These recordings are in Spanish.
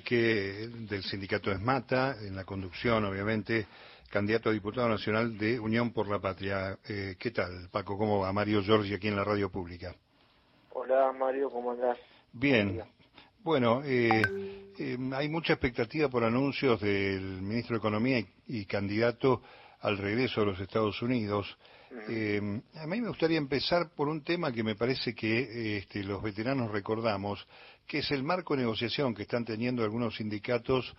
que del sindicato Esmata, en la conducción, obviamente, candidato a diputado nacional de Unión por la Patria. Eh, ¿Qué tal, Paco? ¿Cómo va? Mario Giorgi aquí en la radio pública. Hola, Mario, ¿cómo andás? Bien. Bueno, eh, eh, hay mucha expectativa por anuncios del ministro de Economía y, candidato al regreso a los Estados Unidos. a mí me gustaría empezar por un tema que me parece que este, los veteranos recordamos, que es el marco de negociación que están teniendo algunos sindicatos,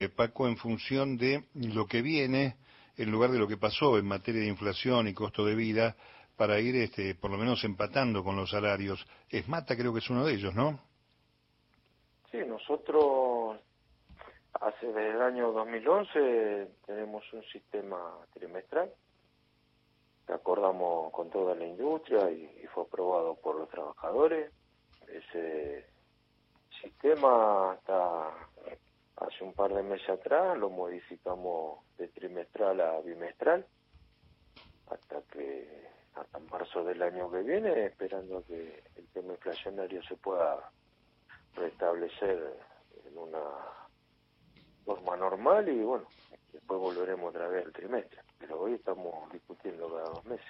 eh, Paco, en función de lo que viene en lugar de lo que pasó en materia de inflación y costo de vida, para ir este, por lo menos empatando con los salarios. Esmata creo que es uno de ellos, ¿no? Sí, nosotros hace desde el año 2011 tenemos un sistema trimestral que acordamos con toda la industria y fue aprobado por los trabajadores ese sistema hasta hace un par de meses atrás lo modificamos de trimestral a bimestral hasta que hasta marzo del año que viene esperando que el tema inflacionario se pueda restablecer en una forma normal y bueno después volveremos otra vez al trimestre. Pero hoy estamos discutiendo cada dos meses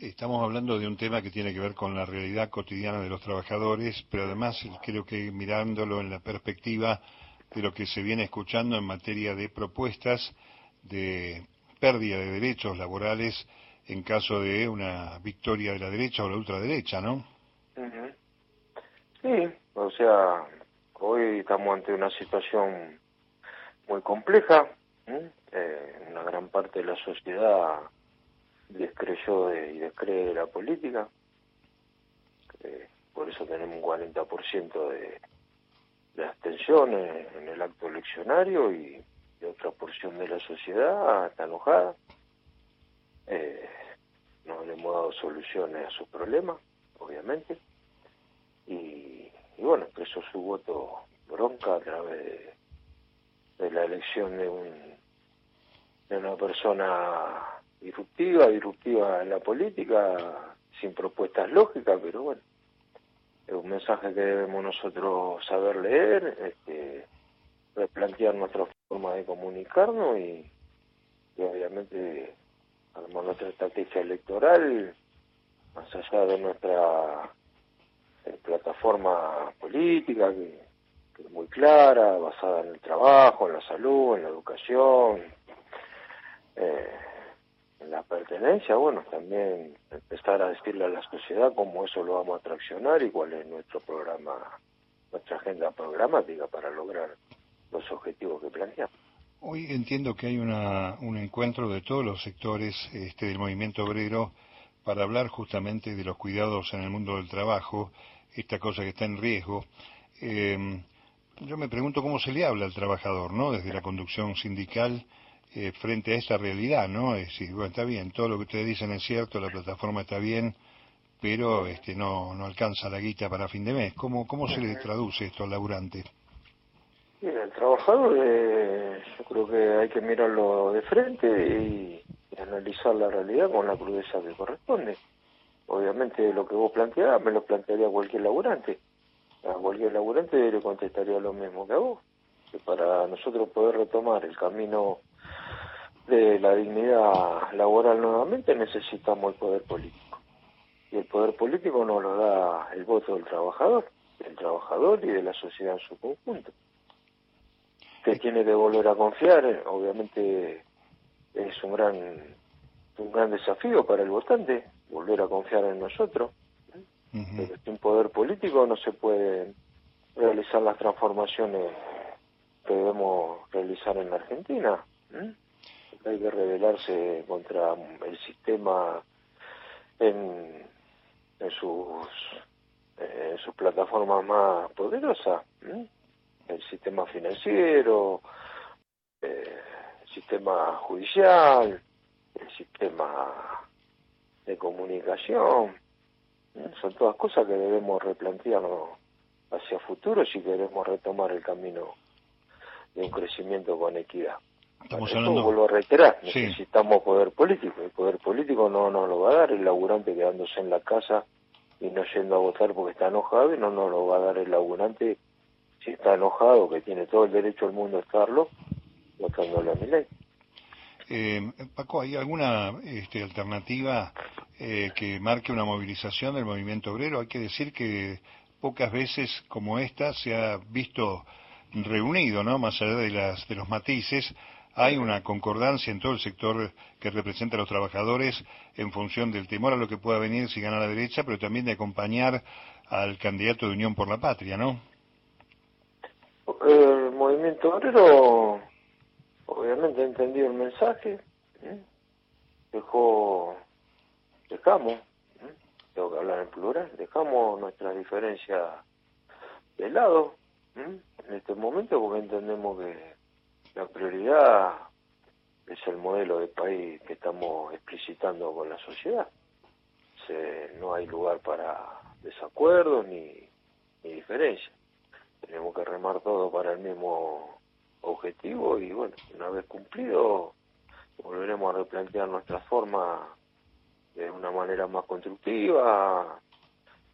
Estamos hablando de un tema que tiene que ver con la realidad cotidiana de los trabajadores, pero además creo que mirándolo en la perspectiva de lo que se viene escuchando en materia de propuestas de pérdida de derechos laborales en caso de una victoria de la derecha o la ultraderecha, ¿no? Sí, o sea, hoy estamos ante una situación muy compleja. Eh, una gran parte de la sociedad descreyó y descree la política. por eso tenemos un 40% de, de abstención en, el acto eleccionario y, otra porción de la sociedad está enojada. Eh, no le hemos dado soluciones a sus problemas, obviamente. Y, bueno, expresó su voto bronca a través de, de la elección de, un, de una persona disruptiva, disruptiva en la política, sin propuestas lógicas, pero bueno, es un mensaje que debemos nosotros saber leer, este, replantear nuestra forma de comunicarnos y, obviamente armar nuestra estrategia electoral más allá de nuestra eh, plataforma política que, que es muy clara, basada en el trabajo, en la salud, en la educación, eh, la pertenencia, bueno, también empezar a decirle a la sociedad cómo eso lo vamos a traccionar y cuál es nuestro programa, nuestra agenda programática para lograr los objetivos que planteamos. Hoy entiendo que hay una, un encuentro de todos los sectores este, del movimiento obrero para hablar justamente de los cuidados en el mundo del trabajo, esta cosa que está en riesgo. Eh, yo me pregunto cómo se le habla al trabajador, ¿no? Desde la conducción sindical eh, frente a esa realidad, ¿no? Es decir, bueno, está bien, todo lo que ustedes dicen es cierto, la plataforma está bien, pero este no, no alcanza la guita para fin de mes. ¿Cómo, cómo se le traduce esto al laburante? Mira, el trabajador, eh, yo creo que hay que mirarlo de frente y, analizar la realidad con la crudeza que corresponde. Obviamente lo que vos planteás me lo plantearía cualquier laburante. A cualquier laburante le contestaría lo mismo que a vos. Que para nosotros poder retomar el camino de la dignidad laboral nuevamente necesitamos el poder político. Y el poder político nos lo da el voto del trabajador, del trabajador y de la sociedad en su conjunto. Que tiene que volver a confiar, obviamente es un gran un gran desafío para el votante volver a confiar en nosotros. Pero sin poder político no se pueden realizar las transformaciones que debemos realizar en la Argentina hay que rebelarse contra el sistema en, en sus en sus plataformas más poderosas el sistema financiero eh, el sistema judicial el sistema de comunicación son todas cosas que debemos replantearnos hacia futuro si queremos retomar el camino de un crecimiento con equidad Estamos hablando... vuelvo a reiterar, necesitamos poder político. El poder político no nos lo va a dar el laburante quedándose en la casa y no yendo a votar porque está enojado y no nos lo va a dar el laburante si está enojado, que tiene todo el derecho al mundo a estarlo, votándole a mi ley. Eh, Paco, ¿hay alguna este, alternativa eh, que marque una movilización del movimiento obrero? Hay que decir que pocas veces como esta se ha visto reunido, ¿no? Más allá de, las, de los matices, hay una concordancia en todo el sector que representa a los trabajadores en función del temor a lo que pueda venir si gana la derecha, pero también de acompañar al candidato de Unión por la Patria, ¿no? El movimiento obrero obviamente entendió el mensaje, dejó, dejamos, tengo que hablar en plural, dejamos nuestras diferencias de lado en este momento porque entendemos que la prioridad es el modelo de país que estamos explicitando con la sociedad. no hay lugar para desacuerdos ni, ni diferencias. Tenemos que remar todo para el mismo objetivo y bueno, una vez cumplido volveremos a replantear nuestra forma de una manera más constructiva,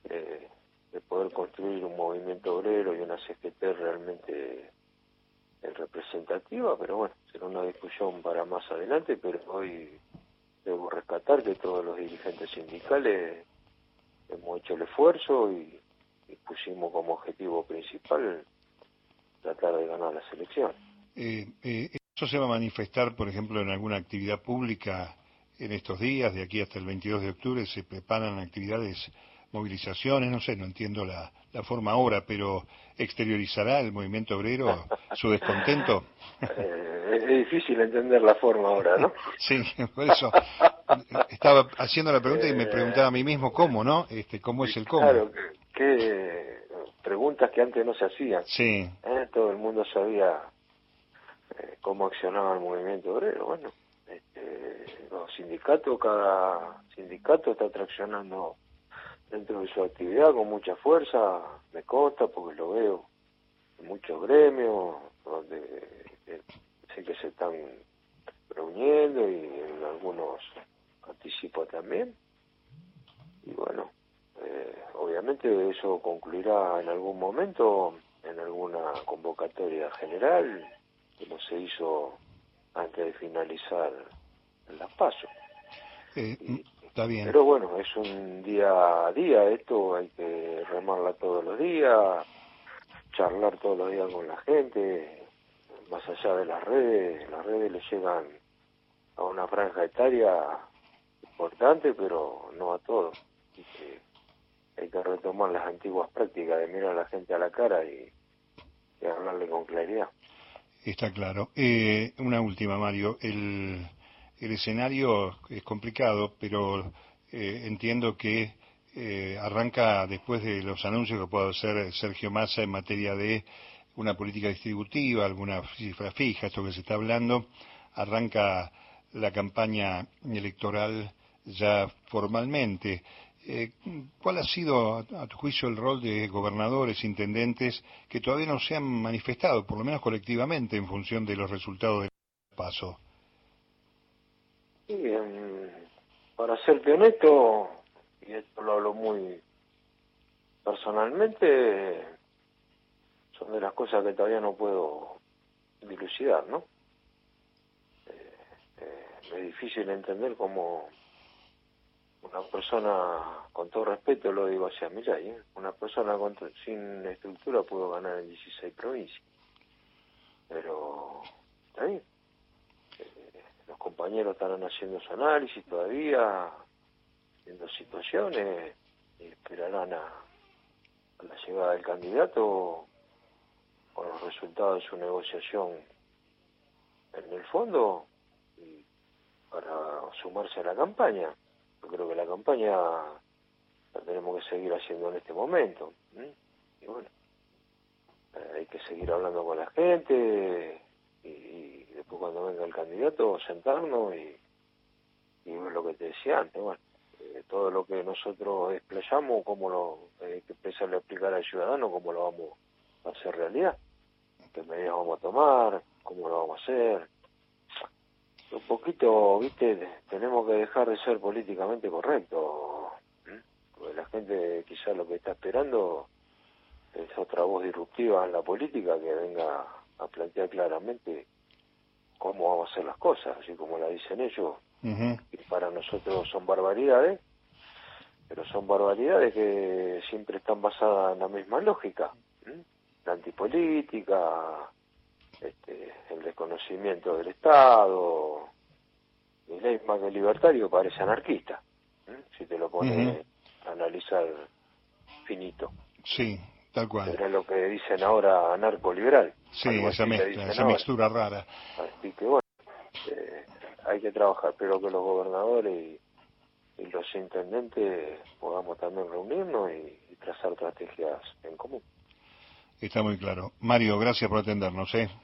eh, de poder construir un movimiento obrero y una CGT realmente representativa, pero bueno, será una discusión para más adelante, pero hoy debo rescatar que todos los dirigentes sindicales hemos hecho el esfuerzo y, pusimos como objetivo principal tratar de ganar las elecciones. Eh, eh, ¿Eso se va a manifestar, por ejemplo, en alguna actividad pública en estos días, de aquí hasta el 22 de octubre? ¿Se preparan actividades movilizaciones, no sé, no entiendo la, la forma ahora, pero ¿exteriorizará el movimiento obrero su descontento? Eh, es difícil entender la forma ahora, ¿no? sí, por eso estaba haciendo la pregunta y me preguntaba a mí mismo cómo, ¿no? Este, ¿Cómo es el cómo? Claro, que, preguntas que antes no se hacían. Sí. ¿Eh? Todo el mundo sabía eh, cómo accionaba el movimiento obrero. Bueno, este, los sindicatos, cada sindicato está traccionando dentro de su actividad con mucha fuerza, me consta porque lo veo en muchos gremios donde eh, sé que se están reuniendo y en algunos anticipo también. Y bueno, eh, obviamente eso concluirá en algún momento en alguna convocatoria general, como se hizo antes de finalizar las pasos. Eh, bien. Pero bueno, es un día a día esto, hay que remarla todos los días, charlar todos los días con la gente, más allá de las redes, las redes le llegan a una franja etaria importante, pero no a todos. hay que retomar las antiguas prácticas de mirar a la gente a la cara y, hablarle con claridad. Está claro. Eh, una última, Mario. El, el escenario es complicado, pero eh, entiendo que eh, arranca después de los anuncios que pueda hacer Sergio Massa en materia de una política distributiva, alguna cifra fija, esto que se está hablando, arranca la campaña electoral ya formalmente. Eh, ¿Cuál ha sido, a tu juicio, el rol de gobernadores, intendentes, que todavía no se han manifestado, por lo menos colectivamente, en función de los resultados del paso? Sí, para serte honesto, y esto lo hablo muy personalmente, son de las cosas que todavía no puedo dilucidar, ¿no? Eh, eh, es difícil entender cómo una persona, con todo respeto lo digo hacia mí, ¿eh? una persona sin estructura pudo ganar en 16 provincias. Pero está bien compañeros estarán haciendo su análisis todavía, viendo situaciones, esperarán a, la llegada del candidato con los resultados de su negociación en el fondo y para sumarse a la campaña. Yo creo que la campaña la tenemos que seguir haciendo en este momento. Y bueno, eh, hay que seguir hablando con la gente cuando venga el candidato sentarnos y, y lo que te decía antes, bueno, eh, todo lo que nosotros explayamos, cómo lo, hay que empezar a explicar al ciudadano cómo lo vamos a hacer realidad, qué medidas vamos a tomar, cómo lo vamos a hacer. Un poquito, viste, tenemos que dejar de ser políticamente correctos, porque la gente quizás lo que está esperando es otra voz disruptiva en la política que venga a plantear claramente cómo vamos a hacer las cosas, así como la dicen ellos, y para nosotros son barbaridades, pero son barbaridades que siempre están basadas en la misma lógica, la antipolítica, este, el desconocimiento del Estado, y ley más que libertario parece anarquista, si te lo pones a analizar finito. Sí, tal cual. Era lo que dicen ahora anarco-liberal. Sí, esa, esa mixtura rara. Así que bueno, eh, hay que trabajar, pero que los gobernadores y, y, los intendentes podamos también reunirnos y, trazar estrategias en común. Está muy claro. Mario, gracias por atendernos. ¿eh?